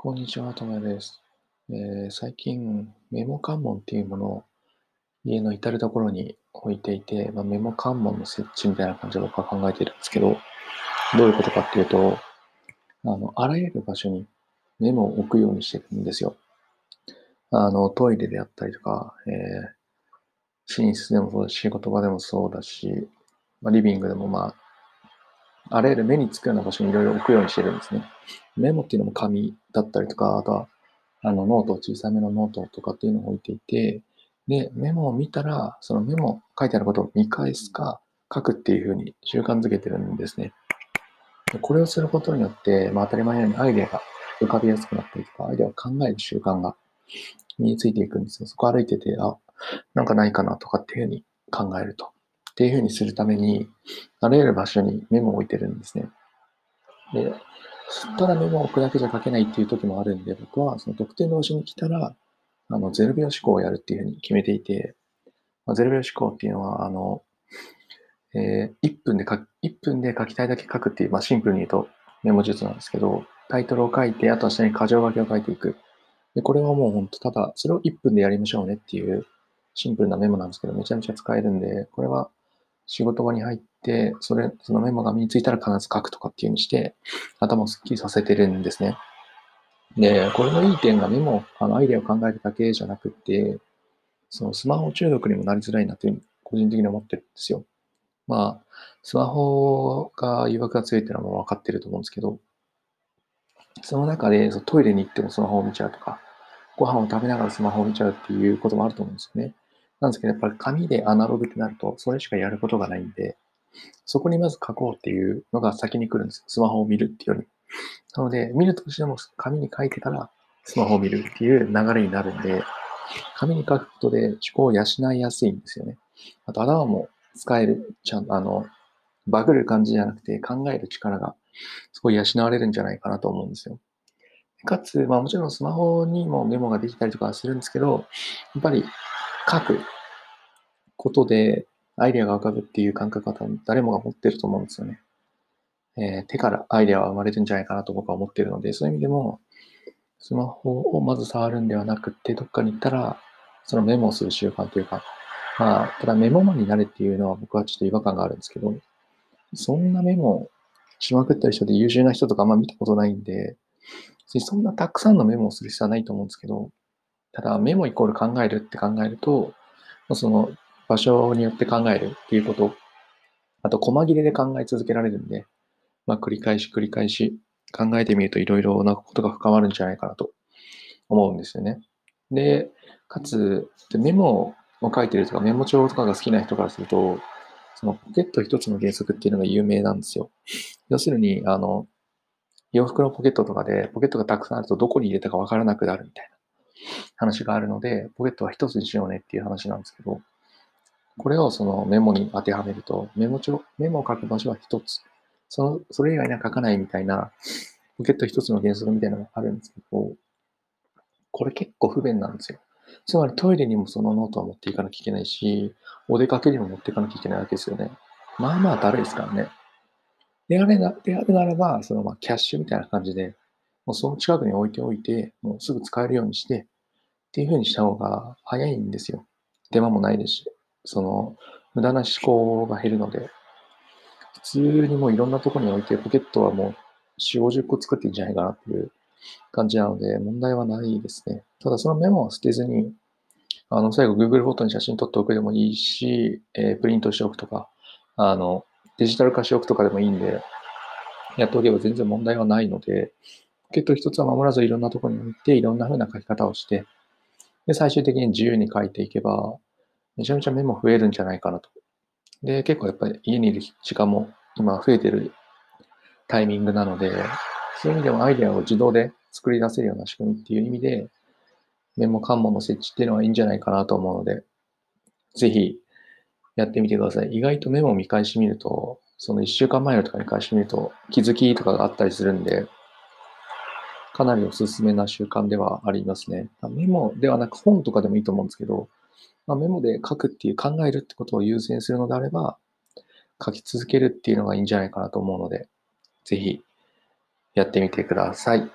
こんにちは、ともやです、えー、最近、メモ関門っていうものを家の至るところに置いていて、まあ、メモ関門の設置みたいな感じで僕は考えているんですけど、どういうことかっていうと、あの、あらゆる場所にメモを置くようにしてるんですよ。あの、トイレであったりとか、えー、寝室でもそうだし、仕事場でもそうだし、まあ、リビングでもまあ、あらゆる目につくような場所にいろいろ置くようにしてるんですね。メモっていうのも紙だったりとか、あとはあのノート、小さめのノートとかっていうのを置いていて、で、メモを見たら、そのメモ書いてあることを見返すか書くっていうふうに習慣づけてるんですね。これをすることによって、まあ、当たり前のようにアイデアが浮かびやすくなったりとか、アイデアを考える習慣が身についていくんですよ。そこ歩いてて、あ、なんかないかなとかっていうふうに考えると。っていうふうにするために、あらゆる場所にメモを置いてるんですね。で、ただメモを置くだけじゃ書けないっていう時もあるんで、僕はその特定の場所に来たら、あの、0秒思考をやるっていうふうに決めていて、まあ、0秒思考っていうのは、あの、えー、1分で書1分で書きたいだけ書くっていう、まあ、シンプルに言うとメモ術なんですけど、タイトルを書いて、あとは下に箇条書きを書いていく。で、これはもう本当、ただ、それを1分でやりましょうねっていうシンプルなメモなんですけど、めちゃめちゃ使えるんで、これは仕事場に入って、それ、そのメモが身についたら必ず書くとかっていう風にして、頭をスッキリさせてるんですね。で、これのいい点がメモ、あの、アイデアを考えるだけじゃなくて、そのスマホ中毒にもなりづらいなというふうに個人的に思ってるんですよ。まあ、スマホが誘惑が強いっていうのは分かってると思うんですけど、その中でそのトイレに行ってもスマホを見ちゃうとか、ご飯を食べながらスマホを見ちゃうっていうこともあると思うんですよね。なんですけど、やっぱり紙でアナログってなると、それしかやることがないんで、そこにまず書こうっていうのが先に来るんです。スマホを見るっていうより。なので、見るとしても紙に書いてからスマホを見るっていう流れになるんで、紙に書くことで思考を養いやすいんですよね。あと頭も使える、ちゃんと、あの、バグる感じじゃなくて考える力がすごい養われるんじゃないかなと思うんですよ。かつ、まあもちろんスマホにもメモができたりとかするんですけど、やっぱり書くことでアイデアが浮かぶっていう感覚は誰もが持ってると思うんですよね。えー、手からアイデアは生まれるんじゃないかなと僕は思ってるので、そういう意味でも、スマホをまず触るんではなくて、どっかに行ったら、そのメモをする習慣というか、まあ、ただメモマンになれっていうのは僕はちょっと違和感があるんですけど、そんなメモしまくってる人で優秀な人とかあんま見たことないんで、そんなたくさんのメモをする必要はないと思うんですけど、ただメモイコール考えるって考えると、その場所によって考えるっていうこと、あと細切れで考え続けられるんで、まあ、繰り返し繰り返し考えてみるといろいろなことが深まるんじゃないかなと思うんですよね。で、かつ、メモを書いてるとかメモ帳とかが好きな人からすると、そのポケット一つの原則っていうのが有名なんですよ。要するに、あの、洋服のポケットとかでポケットがたくさんあるとどこに入れたかわからなくなるみたいな話があるので、ポケットは一つにしようねっていう話なんですけど、これをそのメモに当てはめると、メモ帳、メモを書く場所は一つ。その、それ以外には書かないみたいな、ポケット一つの原則みたいなのがあるんですけど、これ結構不便なんですよ。つまりトイレにもそのノートは持っていかなきゃいけないし、お出かけにも持っていかなきゃいけないわけですよね。まあまあだるいですからね。であれな、であるならば、そのまあキャッシュみたいな感じで、もうその近くに置いておいて、もうすぐ使えるようにして、っていう風にした方が早いんですよ。手間もないですし。その、無駄な思考が減るので、普通にもういろんなところに置いて、ポケットはもう4、50個作っていいんじゃないかなっていう感じなので、問題はないですね。ただそのメモは捨てずに、あの、最後 Google フォトに写真撮っておくでもいいし、えー、プリントしておくとか、あの、デジタル化しておくとかでもいいんで、やっておけば全然問題はないので、ポケット一つは守らずいろんなところに置いて、いろんな風な書き方をして、で、最終的に自由に書いていけば、めちゃめちゃメモ増えるんじゃないかなと。で、結構やっぱり家にいる時間も今増えてるタイミングなので、そういう意味でもアイデアを自動で作り出せるような仕組みっていう意味で、メモ関門の設置っていうのはいいんじゃないかなと思うので、ぜひやってみてください。意外とメモを見返してみると、その1週間前のとかに返してみると気づきとかがあったりするんで、かなりおすすめな習慣ではありますね。メモではなく本とかでもいいと思うんですけど、まあ、メモで書くっていう考えるってことを優先するのであれば、書き続けるっていうのがいいんじゃないかなと思うので、ぜひやってみてください。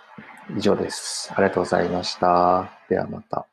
以上です。ありがとうございました。ではまた。